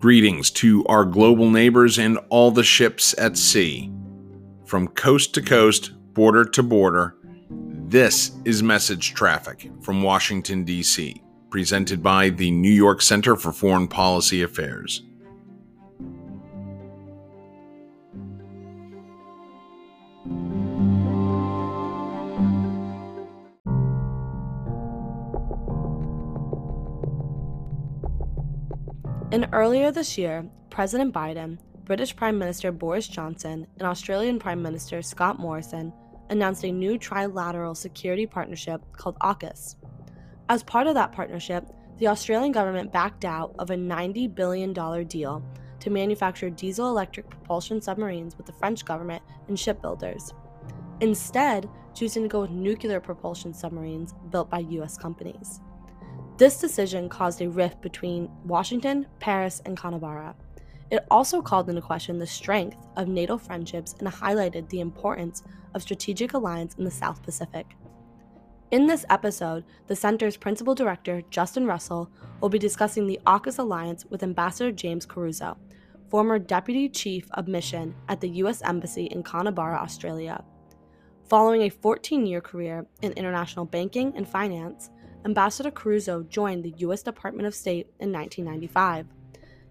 Greetings to our global neighbors and all the ships at sea. From coast to coast, border to border, this is Message Traffic from Washington, D.C., presented by the New York Center for Foreign Policy Affairs. Earlier this year, President Biden, British Prime Minister Boris Johnson, and Australian Prime Minister Scott Morrison announced a new trilateral security partnership called AUKUS. As part of that partnership, the Australian government backed out of a $90 billion deal to manufacture diesel electric propulsion submarines with the French government and shipbuilders, instead, choosing to go with nuclear propulsion submarines built by US companies. This decision caused a rift between Washington, Paris, and Canberra. It also called into question the strength of NATO friendships and highlighted the importance of strategic alliance in the South Pacific. In this episode, the Center's principal director, Justin Russell, will be discussing the AUKUS alliance with Ambassador James Carouso, former Deputy Chief of Mission at the U.S. Embassy in Canberra, Australia. Following a 14 year career in international banking and finance, Ambassador Carouso joined the U.S. Department of State in 1995.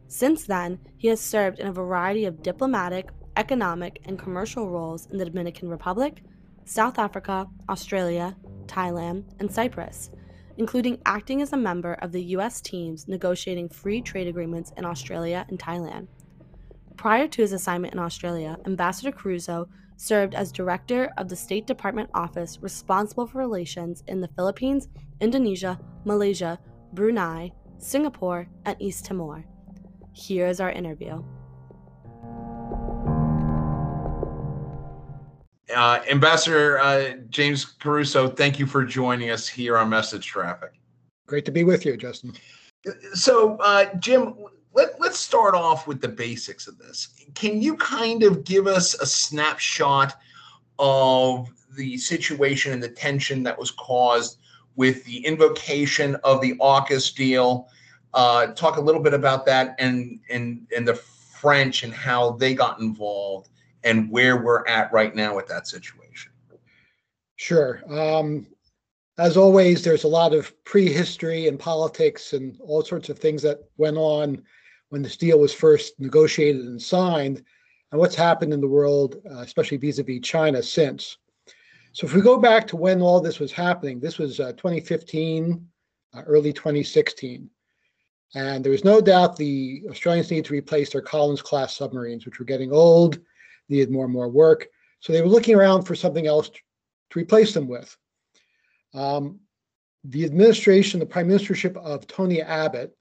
Since then, he has served in a variety of diplomatic, economic, and commercial roles in the Dominican Republic, South Africa, Australia, Thailand, and Cyprus, including acting as a member of the U.S. teams negotiating free trade agreements in Australia and Thailand. Prior to his assignment in Australia, Ambassador Carouso served as director of the State Department office responsible for relations in the Philippines, Indonesia, Malaysia, Brunei, Singapore, and East Timor. Here is our interview. Uh, Ambassador uh, James Carouso, thank you for joining us here on Message Traffic. Great to be with you, Justin. So, uh, Jim, let, let's start off with the basics of this. Can you kind of give us a snapshot of the situation and the tension that was caused with the invocation of the AUKUS deal? Uh, talk a little bit about that and and and the French and how they got involved and where we're at right now with that situation. Sure. Um, as always, there's a lot of prehistory and politics and all sorts of things that went on when this deal was first negotiated and signed, and what's happened in the world, uh, especially vis-a-vis China since. So if we go back to when all this was happening, this was uh, 2015, uh, early 2016. And there was no doubt the Australians needed to replace their Collins class submarines, which were getting old, needed more and more work. So they were looking around for something else to, to replace them with. Um, the administration, the prime ministership of Tony Abbott,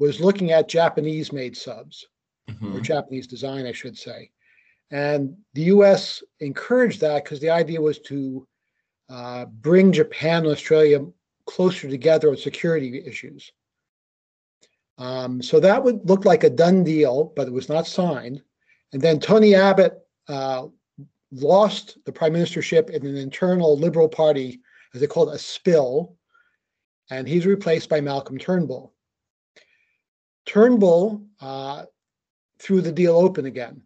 was looking at Japanese made subs, mm-hmm. or Japanese design, I should say. And the US encouraged that because the idea was to uh, bring Japan and Australia closer together on security issues. Um, so that would look like a done deal, but it was not signed. And then Tony Abbott uh, lost the prime ministership in an internal Liberal Party, as they called it, a spill, and he's replaced by Malcolm Turnbull. Turnbull uh, threw the deal open again.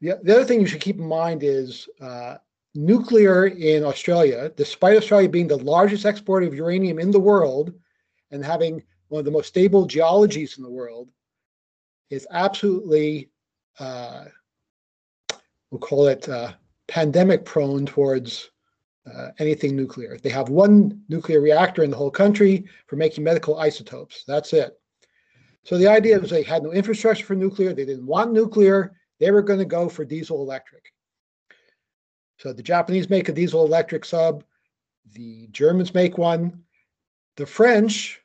The, the, other thing you should keep in mind is uh, nuclear in Australia, despite Australia being the largest exporter of uranium in the world and having one of the most stable geologies in the world, is absolutely, uh, we'll call it uh, pandemic prone towards uh, anything nuclear. They have one nuclear reactor in the whole country for making medical isotopes. That's it. So the idea was they had no infrastructure for nuclear. They didn't want nuclear. They were going to go for diesel electric. So the Japanese make a diesel electric sub. The Germans make one. The French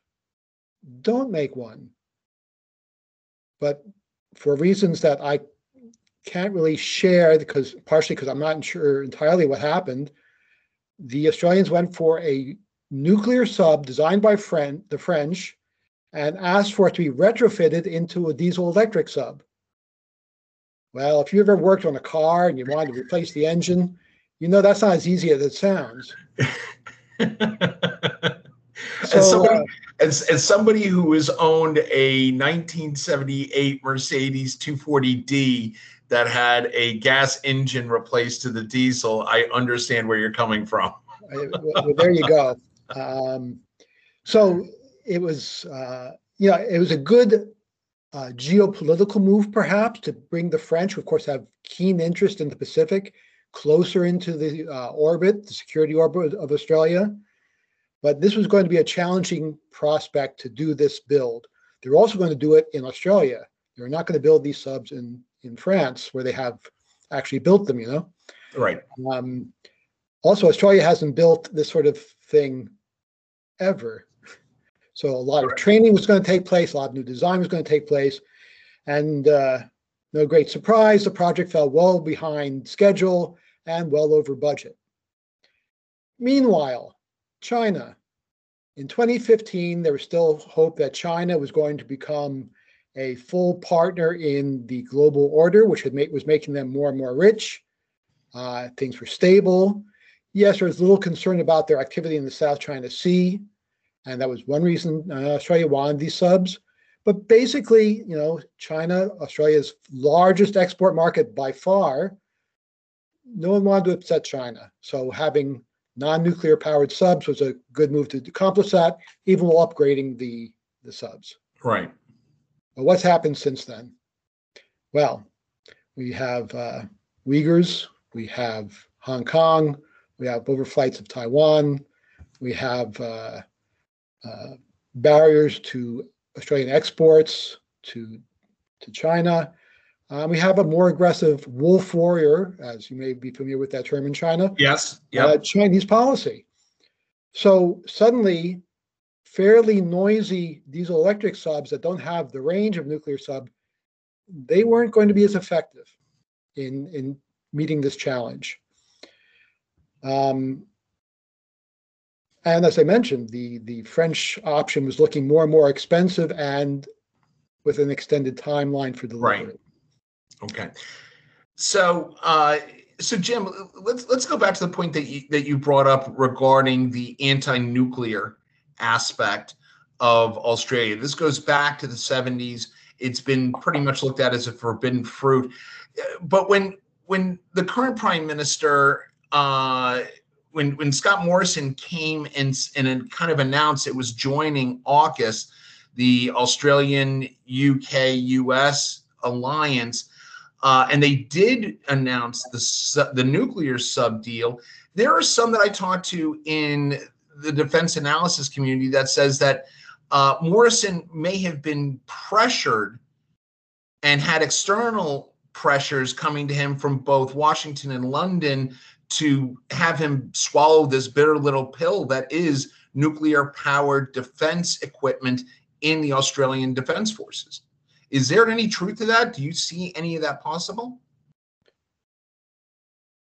don't make one. But for reasons that I can't really share, because partially because I'm not sure entirely what happened, the Australians went for a nuclear sub designed by Fren- the French and asked for it to be retrofitted into a diesel electric sub. Well, if you ever worked on a car and you wanted to replace the engine, you know that's not as easy as it sounds. so, uh, as, as somebody who has owned a 1978 Mercedes 240D that had a gas engine replaced to the diesel, I understand where you're coming from. well, there you go. Um, so it was, uh, yeah, it was a good uh, geopolitical move, perhaps, to bring the French, who of course have keen interest in the Pacific, closer into the uh, orbit, the security orbit of Australia. But this was going to be a challenging prospect to do this build. They're also going to do it in Australia. They're not going to build these subs in in France, where they have actually built them. You know, right? Um, also, Australia hasn't built this sort of thing ever. So a lot of training was going to take place, a lot of new design was going to take place, and uh, no great surprise, the project fell well behind schedule and well over budget. Meanwhile, China. In 2015, there was still hope that China was going to become a full partner in the global order, which was making them more and more rich. Uh, things were stable. Yes, there was a little concern about their activity in the South China Sea, and that was one reason uh, Australia wanted these subs. But basically, you know, China, Australia's largest export market by far, no one wanted to upset China. So having non-nuclear powered subs was a good move to accomplish that, even while upgrading the the subs. Right. But what's happened since then? Well, we have uh, Uyghurs, we have Hong Kong, we have overflights of Taiwan, we have uh, uh, barriers to Australian exports to to China. Um, we have a more aggressive wolf warrior, as you may be familiar with that term in China. Yes. Yeah. Uh, Chinese policy. So suddenly, fairly noisy diesel electric subs that don't have the range of nuclear sub, they weren't going to be as effective in in meeting this challenge. Um, and as I mentioned, the, the French option was looking more and more expensive and with an extended timeline for delivery. Right. Okay. So, uh, so Jim, let's let's go back to the point that you that you brought up regarding the anti-nuclear aspect of Australia. This goes back to the 70s. It's been pretty much looked at as a forbidden fruit. But when when the current prime minister uh, when when Scott Morrison came and and kind of announced it was joining AUKUS, the Australian UK US alliance, uh, and they did announce the the nuclear sub deal. There are some that I talked to in the defense analysis community that says that uh, Morrison may have been pressured and had external pressures coming to him from both Washington and London to have him swallow this bitter little pill that is nuclear powered defense equipment in the Australian Defense Forces. Is there any truth to that? Do you see any of that possible?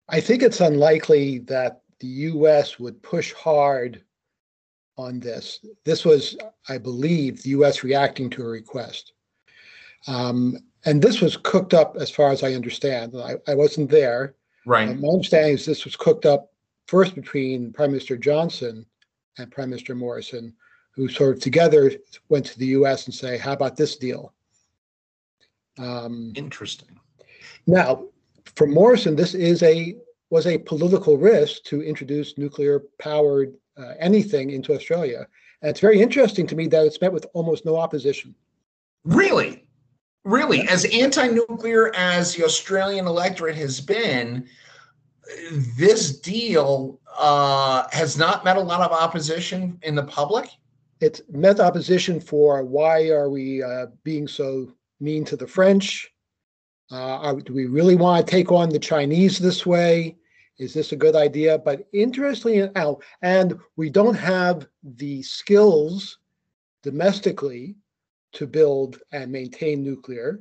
I think it's unlikely that the US would push hard on this. This was, I believe, the US reacting to a request. Um, and this was cooked up, as far as I understand. I, I wasn't there, Right. Uh, my understanding is this was cooked up first between Prime Minister Johnson and Prime Minister Morrison, who sort of together went to the U.S. and say, "How about this deal?" Um, Interesting. Now, for Morrison, this is a was a political risk to introduce nuclear powered uh, anything into Australia, and it's very interesting to me that it's met with almost no opposition. Really, really, as anti-nuclear as the Australian electorate has been, this deal uh, has not met a lot of opposition in the public. It's met opposition for why are we uh, being so mean to the French? Uh, are, do we really want to take on the Chinese this way? Is this a good idea? But interestingly and we don't have the skills domestically to build and maintain nuclear.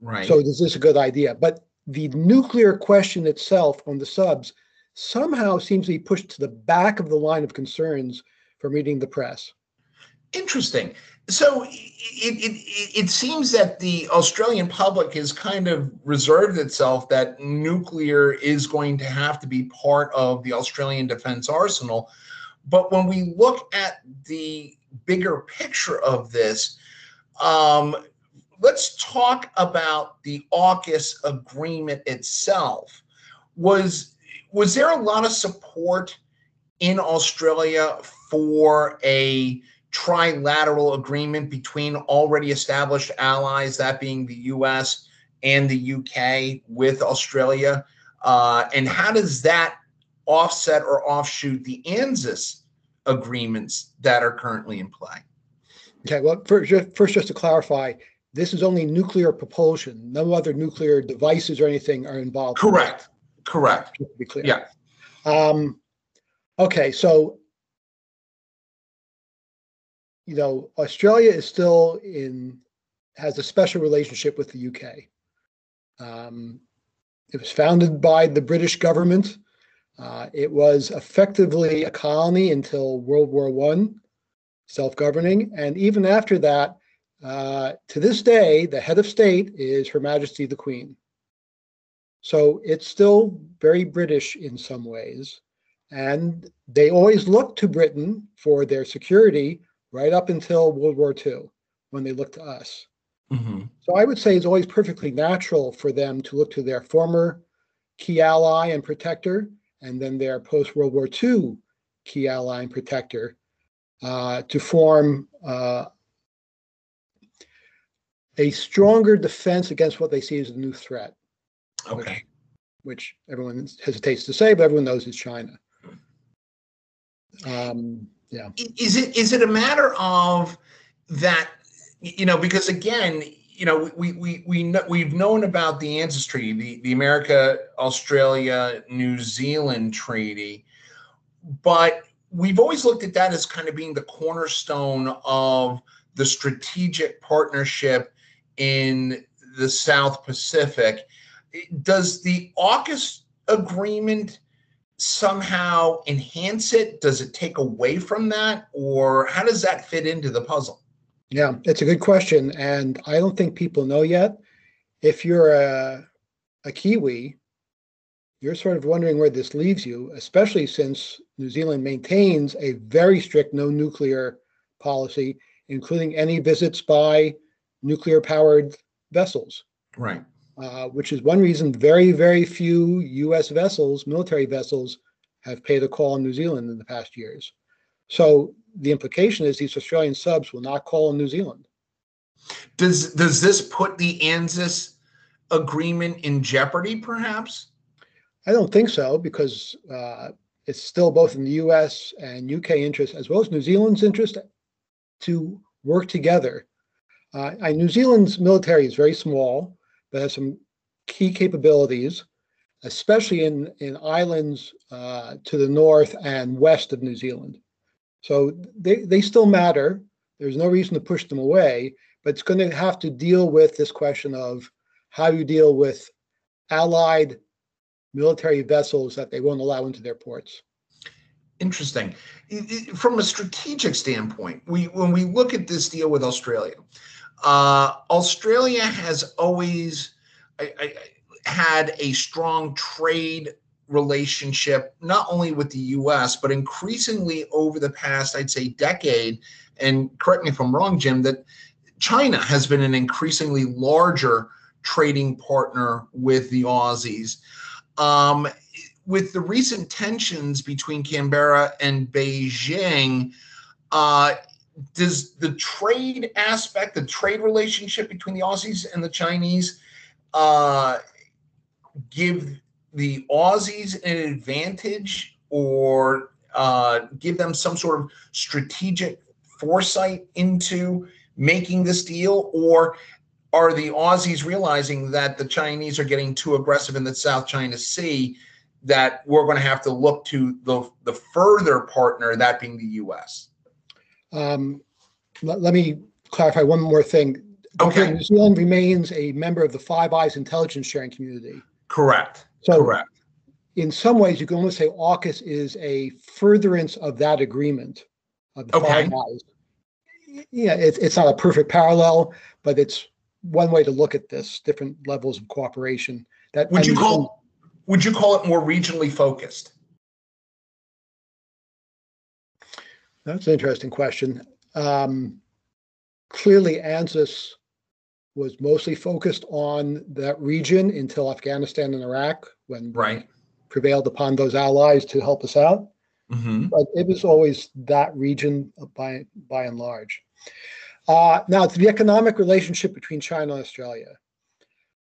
Right. So this is this a good idea? But the nuclear question itself on the subs somehow seems to be pushed to the back of the line of concerns for reading the press. Interesting. So it, it, it seems that the Australian public has kind of reserved itself that nuclear is going to have to be part of the Australian defense arsenal. But when we look at the bigger picture of this, um, let's talk about the AUKUS agreement itself. Was was there a lot of support in Australia for a trilateral agreement between already established allies, that being the US and the UK, with Australia? Uh, and how does that offset or offshoot the ANZUS agreements that are currently in play? Okay, well, first, first just to clarify, this is only nuclear propulsion. No other nuclear devices or anything are involved. Correct. Correct. Just to be clear. Yeah. Um, okay, so you know, Australia is still in has a special relationship with the UK. Um, it was founded by the British government. Uh, it was effectively a colony until World War One, self-governing, and even after that, uh, to this day, the head of state is Her Majesty the Queen. So it's still very British in some ways. And they always looked to Britain for their security right up until World War II when they looked to us. Mm-hmm. So I would say it's always perfectly natural for them to look to their former key ally and protector, and then their post World War II key ally and protector uh, to form uh, a stronger defense against what they see as a new threat. Okay. Which, which everyone hesitates to say, but everyone knows is China. Um, yeah. Is it is it a matter of that? You know, because again, you know, we we we know, we've known about the ancestry, the the America Australia New Zealand treaty, but we've always looked at that as kind of being the cornerstone of the strategic partnership in the South Pacific. Does the AUKUS agreement somehow enhance it? Does it take away from that? Or how does that fit into the puzzle? Yeah, it's a good question. And I don't think people know yet. If you're a, a Kiwi, you're sort of wondering where this leaves you, especially since New Zealand maintains a very strict no nuclear policy, including any visits by nuclear powered vessels. Right. Uh, which is one reason very, very few US vessels, military vessels, have paid a call in New Zealand in the past years. So the implication is these Australian subs will not call in New Zealand. Does does this put the ANZUS agreement in jeopardy, perhaps? I don't think so, because uh, it's still both in the U.S. and U.K. interest, as well as New Zealand's interest, to work together uh, New Zealand's military is very small, but has some key capabilities, especially in, in islands uh, to the north and west of New Zealand. So they, they still matter. There's no reason to push them away, but it's going to have to deal with this question of how you deal with allied military vessels that they won't allow into their ports. Interesting. From a strategic standpoint, we when we look at this deal with Australia, uh, Australia has always I, I, had a strong trade relationship, not only with the US, but increasingly over the past, I'd say, decade. And correct me if I'm wrong, Jim, that China has been an increasingly larger trading partner with the Aussies. Um, with the recent tensions between Canberra and Beijing, uh, does the trade aspect, the trade relationship between the Aussies and the Chinese, uh, give the Aussies an advantage or uh, give them some sort of strategic foresight into making this deal? Or are the Aussies realizing that the Chinese are getting too aggressive in the South China Sea? That we're going to have to look to the, the further partner, that being the US. Um, let, let, me clarify one more thing. Okay. New Zealand remains a member of the Five Eyes intelligence sharing community. Correct. So, Correct. In some ways, you can almost say AUKUS is a furtherance of that agreement of the okay. Five Eyes. Yeah, it's it's not a perfect parallel, but it's one way to look at this. Different levels of cooperation. That would you call would you call it more regionally focused? That's an interesting question. um, clearly ANZUS was mostly focused on that region until Afghanistan and Iraq, when Right. prevailed upon those allies to help us out. hmm But it was always that region by by and large. Uh, now, to the economic relationship between China and Australia.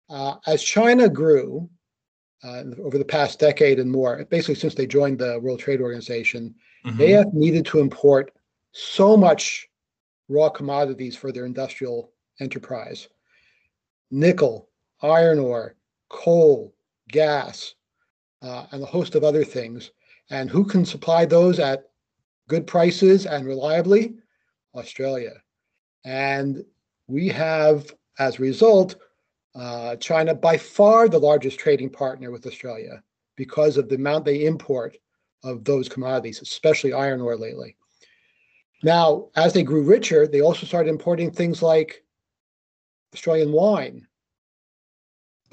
Uh, as China grew uh, over the past decade and more, basically since they joined the World Trade Organization, hmm they have needed to import so much raw commodities for their industrial enterprise nickel, iron ore, coal, gas, uh, and a host of other things. And who can supply those at good prices and reliably? Australia. And we have, as a result, uh, China by far the largest trading partner with Australia because of the amount they import of those commodities, especially iron ore lately. Now, as they grew richer, they also started importing things like Australian wine,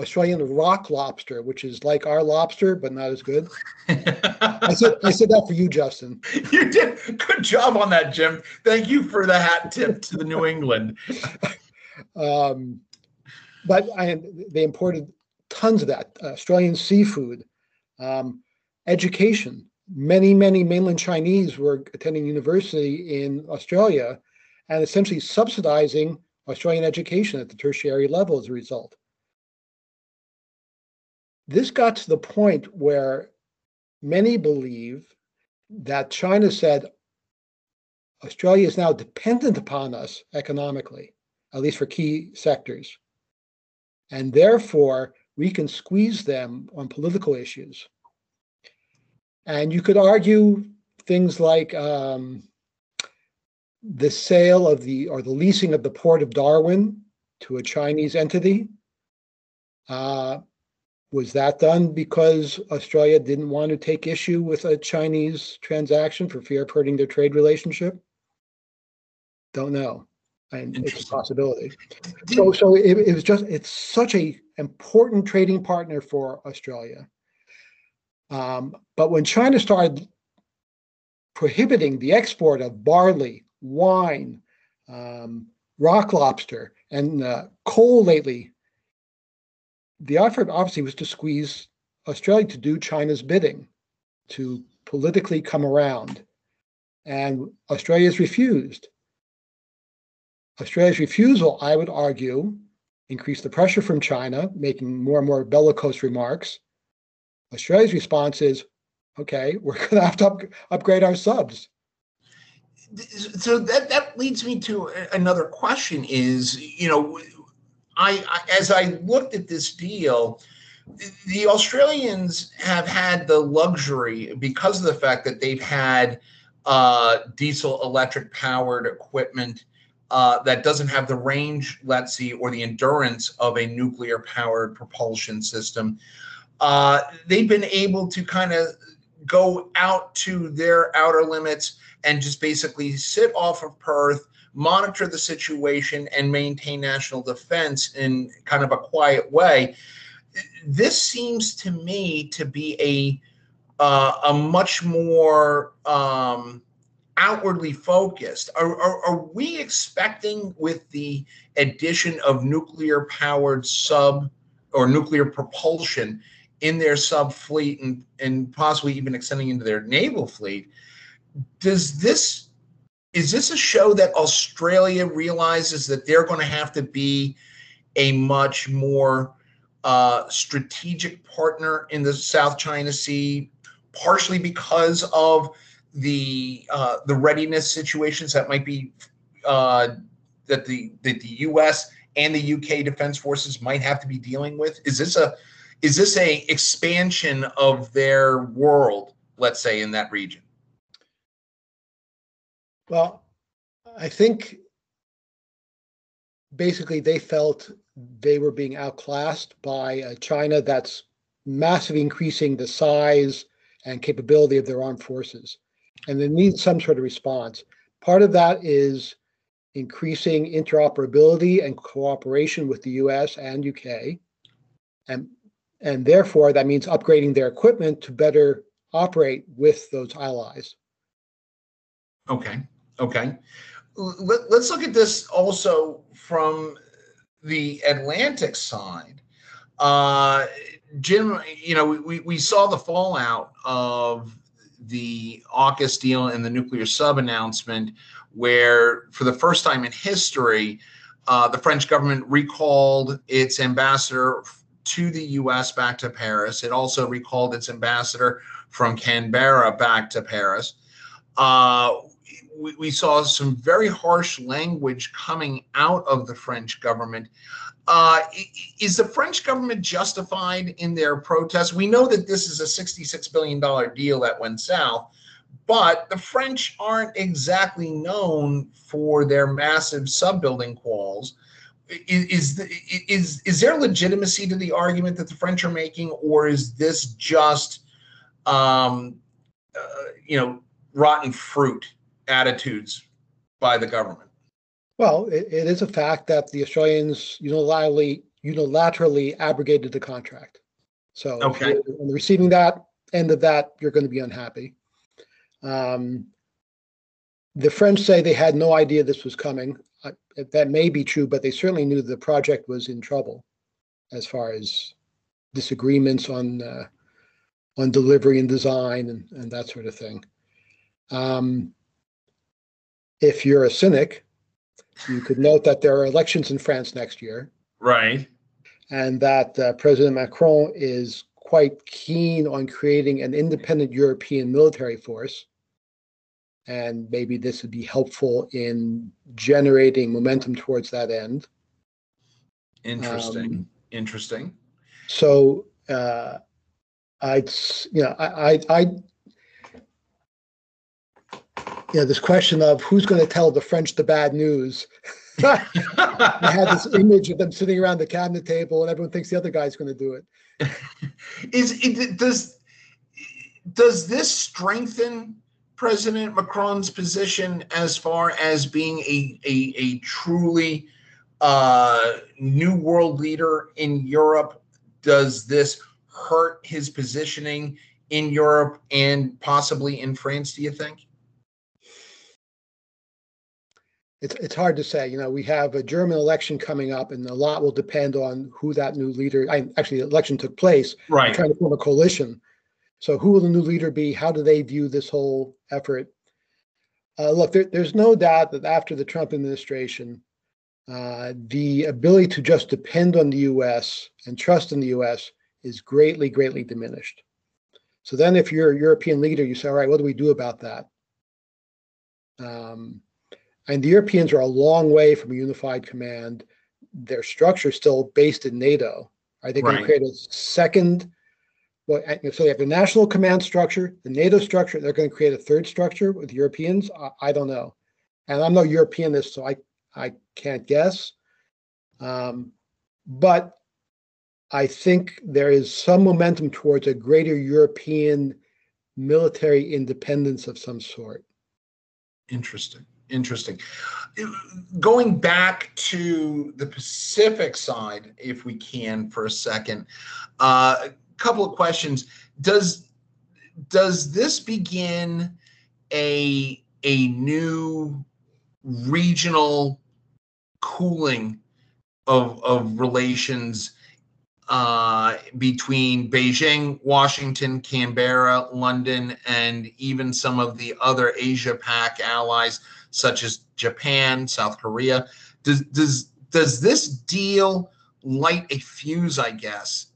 Australian rock lobster, which is like our lobster but not as good. I said I said that for you, Justin. you did good job on that, Jim. Thank you for the hat tip to the New England. Um, but I, they imported tons of that uh, Australian seafood, um, education. Many, many mainland Chinese were attending university in Australia and essentially subsidizing Australian education at the tertiary level as a result. This got to the point where many believe that China said Australia is now dependent upon us economically, at least for key sectors. And therefore, we can squeeze them on political issues. And you could argue things like um, the sale of the or the leasing of the port of Darwin to a Chinese entity. Uh, was that done because Australia didn't want to take issue with a Chinese transaction for fear of hurting their trade relationship? Don't know. And it's a possibility. So, so it, it was just, it's such a important trading partner for Australia. Um, but when China started prohibiting the export of barley, wine, um, rock lobster, and uh, coal lately, the effort obviously was to squeeze Australia to do China's bidding, to politically come around. And Australia's refused. Australia's refusal, I would argue, increased the pressure from China, making more and more bellicose remarks. Australia's response is, okay, we're going to have to up- upgrade our subs. so that that leads me to another question is you know I, I as i looked at this deal the australians have had the luxury because of the fact that they've had uh, diesel electric powered equipment uh, that doesn't have the range let's see or the endurance of a nuclear powered propulsion system. Uh, they've been able to kind of go out to their outer limits and just basically sit off of Perth, monitor the situation, and maintain national defense in kind of a quiet way. This seems to me to be a uh, a much more um, outwardly focused. Are, are, are we expecting with the addition of nuclear powered sub or nuclear propulsion in their sub fleet and, and possibly even extending into their naval fleet? does this is this a show that Australia realizes that they're going to have to be a much more uh, strategic partner in the South China Sea, partially because of the uh, the readiness situations that might be uh, that the that the U.S. and the UK defense forces might have to be dealing with? Is this a is this a expansion of their world, let's say, in that region? Well, I think basically they felt they were being outclassed by uh, China that's massively increasing the size and capability of their armed forces. And they need some sort of response. Part of that is increasing interoperability and cooperation with the US and UK. And, and therefore, that means upgrading their equipment to better operate with those allies. Okay. Okay. let, us look at this also from the Atlantic side. Uh, Jim, you know, we, we saw the fallout of the AUKUS deal and the nuclear sub announcement, where for the first time in history, uh, the French government recalled its ambassador to the US back to Paris. It also recalled its ambassador from Canberra back to Paris. Uh, we, we, saw some very harsh language coming out of the French government. Uh, is the French government justified in their protests? We know that this is a $66 billion deal that went south, but the French aren't exactly known for their massive sub-building quals. Is, is, is, is there legitimacy to the argument that the French are making, or is this just, um, uh, you know, rotten fruit attitudes by the government? Well, it, it is a fact that the Australians unilaterally unilaterally abrogated the contract. So okay. on the receiving that end of that, you're going to be unhappy. Um, the French say they had no idea this was coming. Uh, that may be true, but they certainly knew the project was in trouble as far as disagreements on uh, on delivery and design and, and that sort of thing. Um, if you're a cynic, you could note that there are elections in France next year. Right. And that uh, President Macron is quite keen on creating an independent European military force. And maybe this would be helpful in generating momentum towards that end. Interesting. Um, Interesting. So, uh, I'd, you know, I, I, I you know, this question of who's going to tell the French the bad news. I had this image of them sitting around the cabinet table, and everyone thinks the other guy's going to do it. Is it does does this strengthen President Macron's position as far as being a a, a truly uh, new world leader in Europe? Does this hurt his positioning in Europe and possibly in France? Do you think? It's it's hard to say. You know, we have a German election coming up, and a lot will depend on who that new leader. I, actually, the election took place. Right. Trying to form a coalition. So, who will the new leader be? How do they view this whole effort? Uh, look, there, there's no doubt that after the Trump administration, uh, the ability to just depend on the U.S. and trust in the U.S. is greatly, greatly diminished. So then, if you're a European leader, you say, "All right, what do we do about that?" Um, and the Europeans are a long way from a unified command. Their structure is still based in NATO. Are they going right. to create a second? Well, so they have the national command structure, the NATO structure. They're going to create a third structure with Europeans. I, I don't know, and I'm no Europeanist, so I I can't guess. Um, but I think there is some momentum towards a greater European military independence of some sort. Interesting interesting. Going back to the Pacific side, if we can, for a second, uh, a couple of questions. Does does this begin a a new regional cooling of of relations uh, between Beijing, Washington, Canberra, London, and even some of the other Asia Pac allies? Such as Japan, South Korea. Does does does this deal light a fuse, I guess,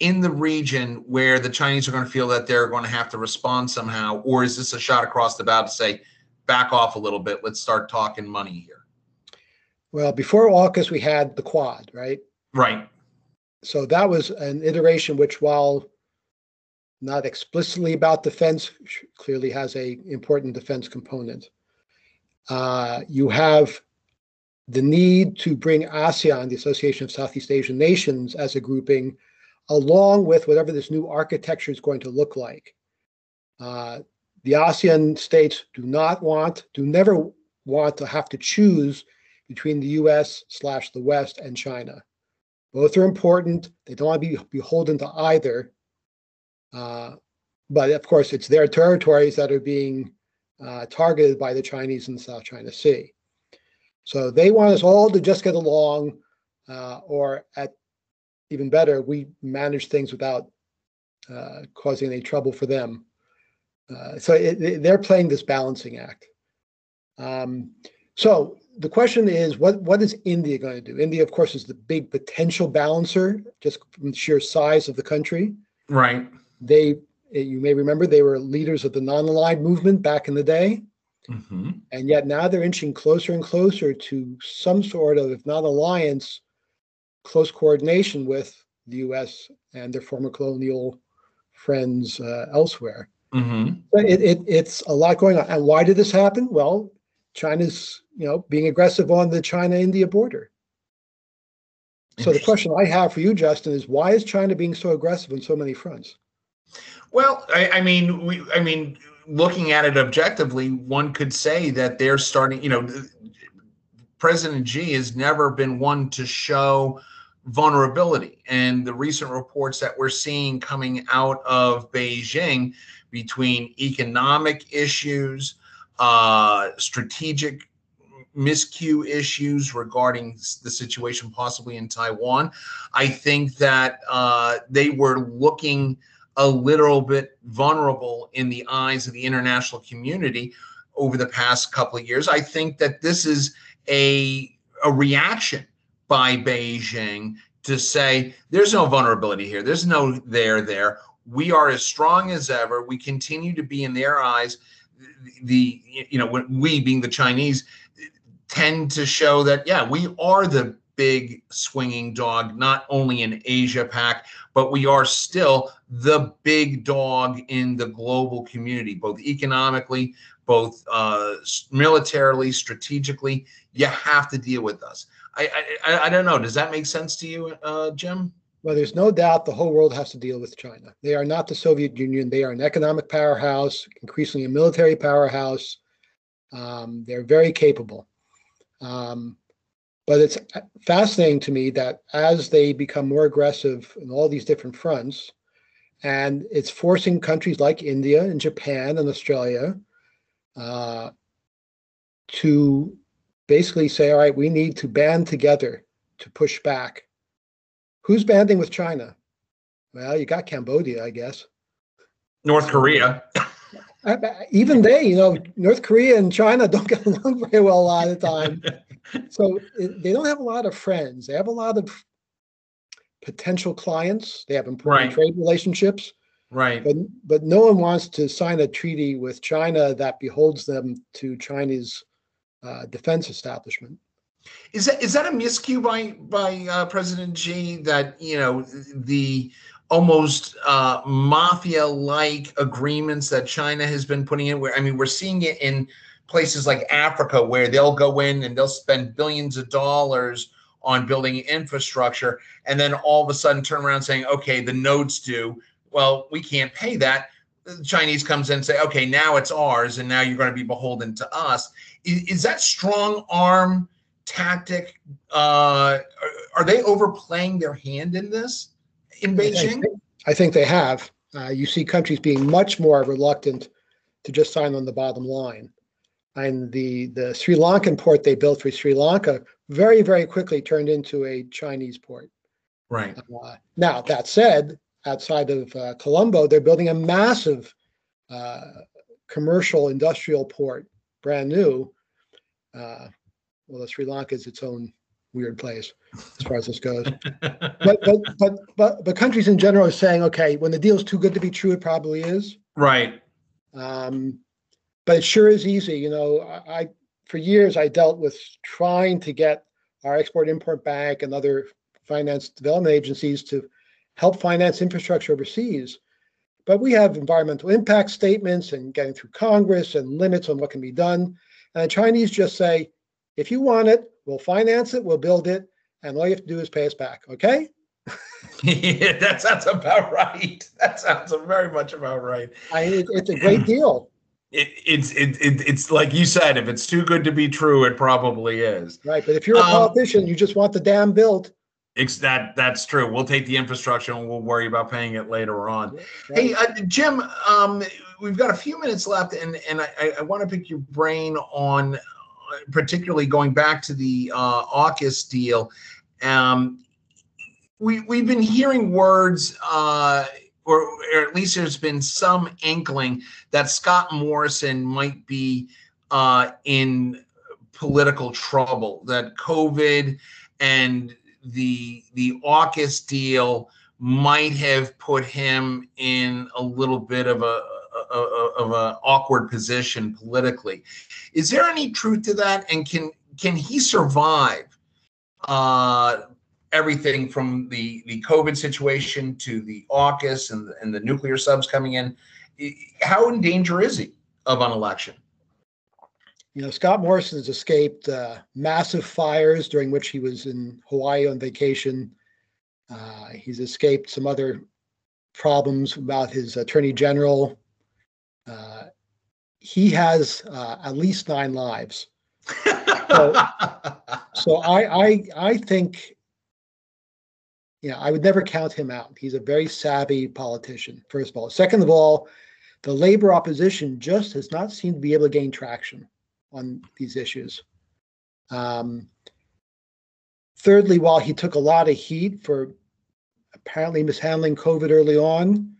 in the region where the Chinese are going to feel that they're going to have to respond somehow, or is this a shot across the bow to say, back off a little bit, let's start talking money here? Well, before AUKUS, we had the Quad, right? Right. So that was an iteration which, while not explicitly about defense, clearly has a important defense component. Uh, you have the need to bring ASEAN, the Association of Southeast Asian Nations, as a grouping, along with whatever this new architecture is going to look like. Uh, the ASEAN states do not want, do never want to have to choose between the US slash the West and China. Both are important. They don't want to be beholden to either. Uh, but of course, it's their territories that are being uh, targeted by the Chinese in the South China Sea. So they want us all to just get along, uh, or at even better, we manage things without uh, causing any trouble for them. Uh, so it, it- they're playing this balancing act. Um, so the question is, what what is India going to do? India, of course, is the big potential balancer, just from the sheer size of the country. Right. They, you may remember, they were leaders of the non-aligned movement back in the day, hmm and yet now they're inching closer and closer to some sort of, if not alliance, close coordination with the U.S. and their former colonial friends uh, elsewhere. hmm But it, it, it's a lot going on. And why did this happen? Well, China's, you know, being aggressive on the China-India border. So the question I have for you, Justin, is why is China being so aggressive on so many fronts? Well, I, I mean, we, I mean, looking at it objectively, one could say that they're starting. You know, President Xi has never been one to show vulnerability, and the recent reports that we're seeing coming out of Beijing between economic issues, uh, strategic miscue issues regarding the situation possibly in Taiwan, I think that uh, they were looking a little bit vulnerable in the eyes of the international community over the past couple of years. I think that this is a a reaction by Beijing to say there's no vulnerability here. There's no there there. We are as strong as ever. We continue to be in their eyes the you know we being the Chinese tend to show that yeah, we are the big swinging dog not only in Asia Pac but we are still the big dog in the global community, both economically, both uh, militarily, strategically. You have to deal with us. I, I I- don't know. Does that make sense to you, uh, Jim? Well, there's no doubt the whole world has to deal with China. They are not the Soviet Union. They are an economic powerhouse, increasingly a military powerhouse. Um, they're very capable. Um, but it's fascinating to me that as they become more aggressive in all these different fronts, and it's forcing countries like India and Japan and Australia uh, to basically say, all right, we need to band together to push back. Who's banding with China? Well, you got Cambodia, I guess. North Korea. Even they, you know, North Korea and China don't get along very well a lot of the time. So they don't have a lot of friends. They have a lot of potential clients. They have important Right. trade relationships, Right. but but no one wants to sign a treaty with China that beholds them to Chinese uh, defense establishment. Is that is that a miscue by by uh, President Xi that you know the almost uh, mafia-like agreements that China has been putting in? Where I mean, we're seeing it in places like Africa where they'll go in and they'll spend billions of dollars on building infrastructure, and then all of a sudden turn around saying, "Okay, the nodes do." Well, we can't pay that. The Chinese comes in and say, "Okay, now it's ours, and now you're going to be beholden to us." Is, is that strong arm? tactic? Uh, are, are they overplaying their hand in this in Beijing? I think they have. Uh, you see countries being much more reluctant to just sign on the bottom line. And the, the Sri Lankan port they built for Sri Lanka very, very quickly turned into a Chinese port. Right. Uh, now, that said, outside of uh, Colombo, they're building a massive uh, commercial industrial port, brand new. Uh, well, Sri Lanka is its own weird place as far as this goes but, but but but but countries in general are saying, okay, when the deal is too good to be true, it probably is. right. Um, but it sure is easy. You know, I, for years I dealt with trying to get our Export Import Bank and other finance development agencies to help finance infrastructure overseas. But we have environmental impact statements and getting through Congress and limits on what can be done. And the Chinese just say, if you want it, we'll finance it, we'll build it, and all you have to do is pay us back. Okay? yeah, that sounds about right. That sounds very much about right. I, it's a great deal, It, it's it, it, it's like you said. If it's too good to be true, it probably is. right? But if you're a Um, politician, you just want the dam built. It's that that's true. We'll take the infrastructure and we'll worry about paying it later on. right? Hey, uh, Jim, um, we've got a few minutes left, and and I, I want to pick your brain on particularly going back to the uh, AUKUS deal, um, we we've been hearing words, uh, or, or, at least there's been some inkling that Scott Morrison might be uh, in political trouble. That COVID and the the AUKUS deal might have put him in a little bit of a of an awkward position politically. Is there any truth to that? And can can he survive uh, everything from the the COVID situation to the AUKUS and the, and the nuclear subs coming in? How in danger is he of an election? You know, Scott Morrison has escaped uh, massive fires during which he was in Hawaii on vacation. Uh, he's escaped some other problems about his attorney general uh, he has uh, at least nine lives. so, so I, I, I think, you know, I would never count him out. He's a very savvy politician. First of all, second of all, the labor opposition just has not seemed to be able to gain traction on these issues. Um, thirdly, while he took a lot of heat for apparently mishandling COVID early on,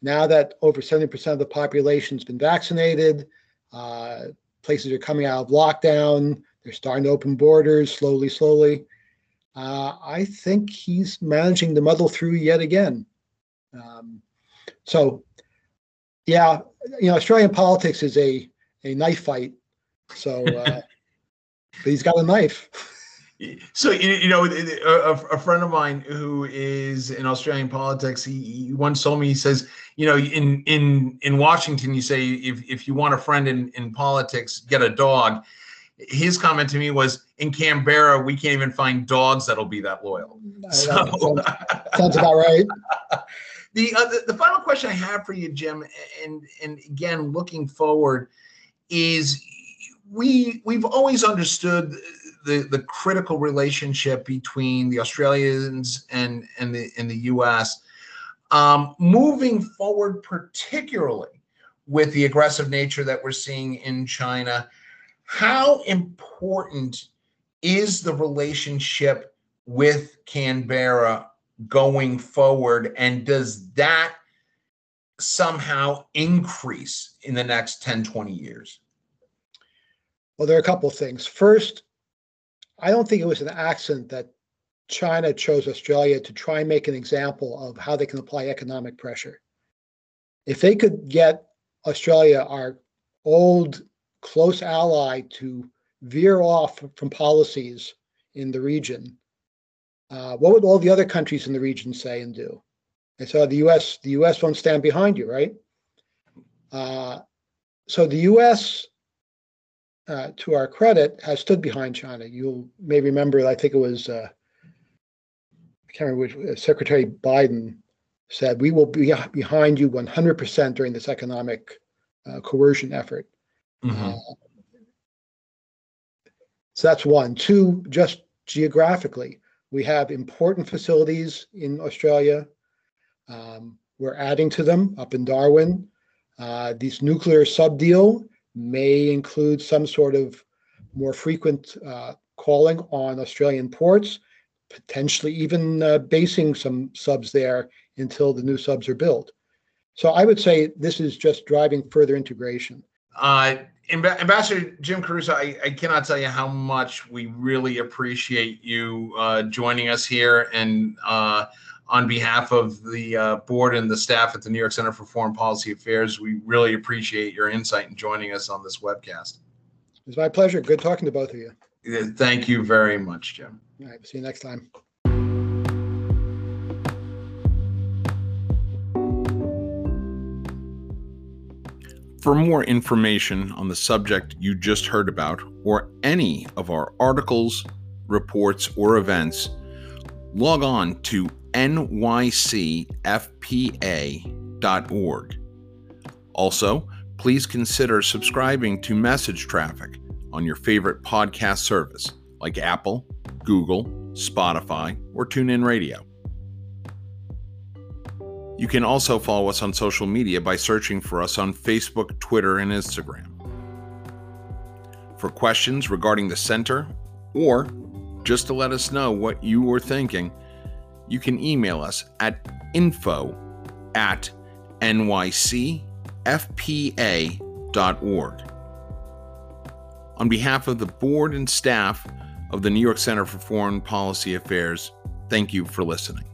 now that over 70% of the population has been vaccinated, uh, places are coming out of lockdown, they're starting to open borders slowly, slowly. Uh, I think he's managing to muddle through yet again. Um, so, yeah, you know, Australian politics is a a knife fight. So, uh, but he's got a knife. So you, you know, a, a, friend of mine who is in Australian politics, he, he, once told me, he says, you know, in in in Washington, you say if if you want a friend in in politics, get a dog. His comment to me was, in Canberra, we can't even find dogs that'll be that loyal. So, sounds, sounds about right. The, uh, the the final question I have for you, Jim, and and again, looking forward, is we we've always understood the the critical relationship between the Australians and and the in the U.S. Um, moving forward, particularly with the aggressive nature that we're seeing in China, how important is the relationship with Canberra going forward, and does that somehow increase in the next 10, 20 years? Well, there are a couple of things. First, I don't think it was an accident that China chose Australia to try and make an example of how they can apply economic pressure. If they could get Australia, our old close ally, to veer off from policies in the region, uh, what would all the other countries in the region say and do? And so the U.S. the U.S. won't stand behind you, right? Uh, so the U.S uh, to our credit, has stood behind China. You may remember, I think it was, uh, I can't remember which, uh, Secretary Biden said, we will be behind you 100% during this economic uh, coercion effort. Mm-hmm. Uh, so that's one. Two, just geographically, we have important facilities in Australia. Um, we're adding to them up in Darwin. Uh, this nuclear sub deal may include some sort of more frequent uh, calling on Australian ports, potentially even uh, basing some subs there until the new subs are built. So I would say this is just driving further integration. Uh, Ambassador Jim Carouso, I, I, cannot tell you how much we really appreciate you uh, joining us here and uh, on behalf of the uh, board and the staff at the New York Center for Foreign Policy Affairs, we really appreciate your insight and joining us on this webcast. It's my pleasure. Good talking to both of you. Thank you very much, Jim. All right. See you next time. For more information on the subject you just heard about, or any of our articles, reports, or events, log on to nycfpa.org. Also, please consider subscribing to Message Traffic on your favorite podcast service like Apple, Google, Spotify, or TuneIn Radio. You can also follow us on social media by searching for us on Facebook, Twitter, and Instagram. For questions regarding the center or just to let us know what you were thinking, you can email us at info at nycfpa.org. On behalf of the board and staff of the New York Center for Foreign Policy Affairs, thank you for listening.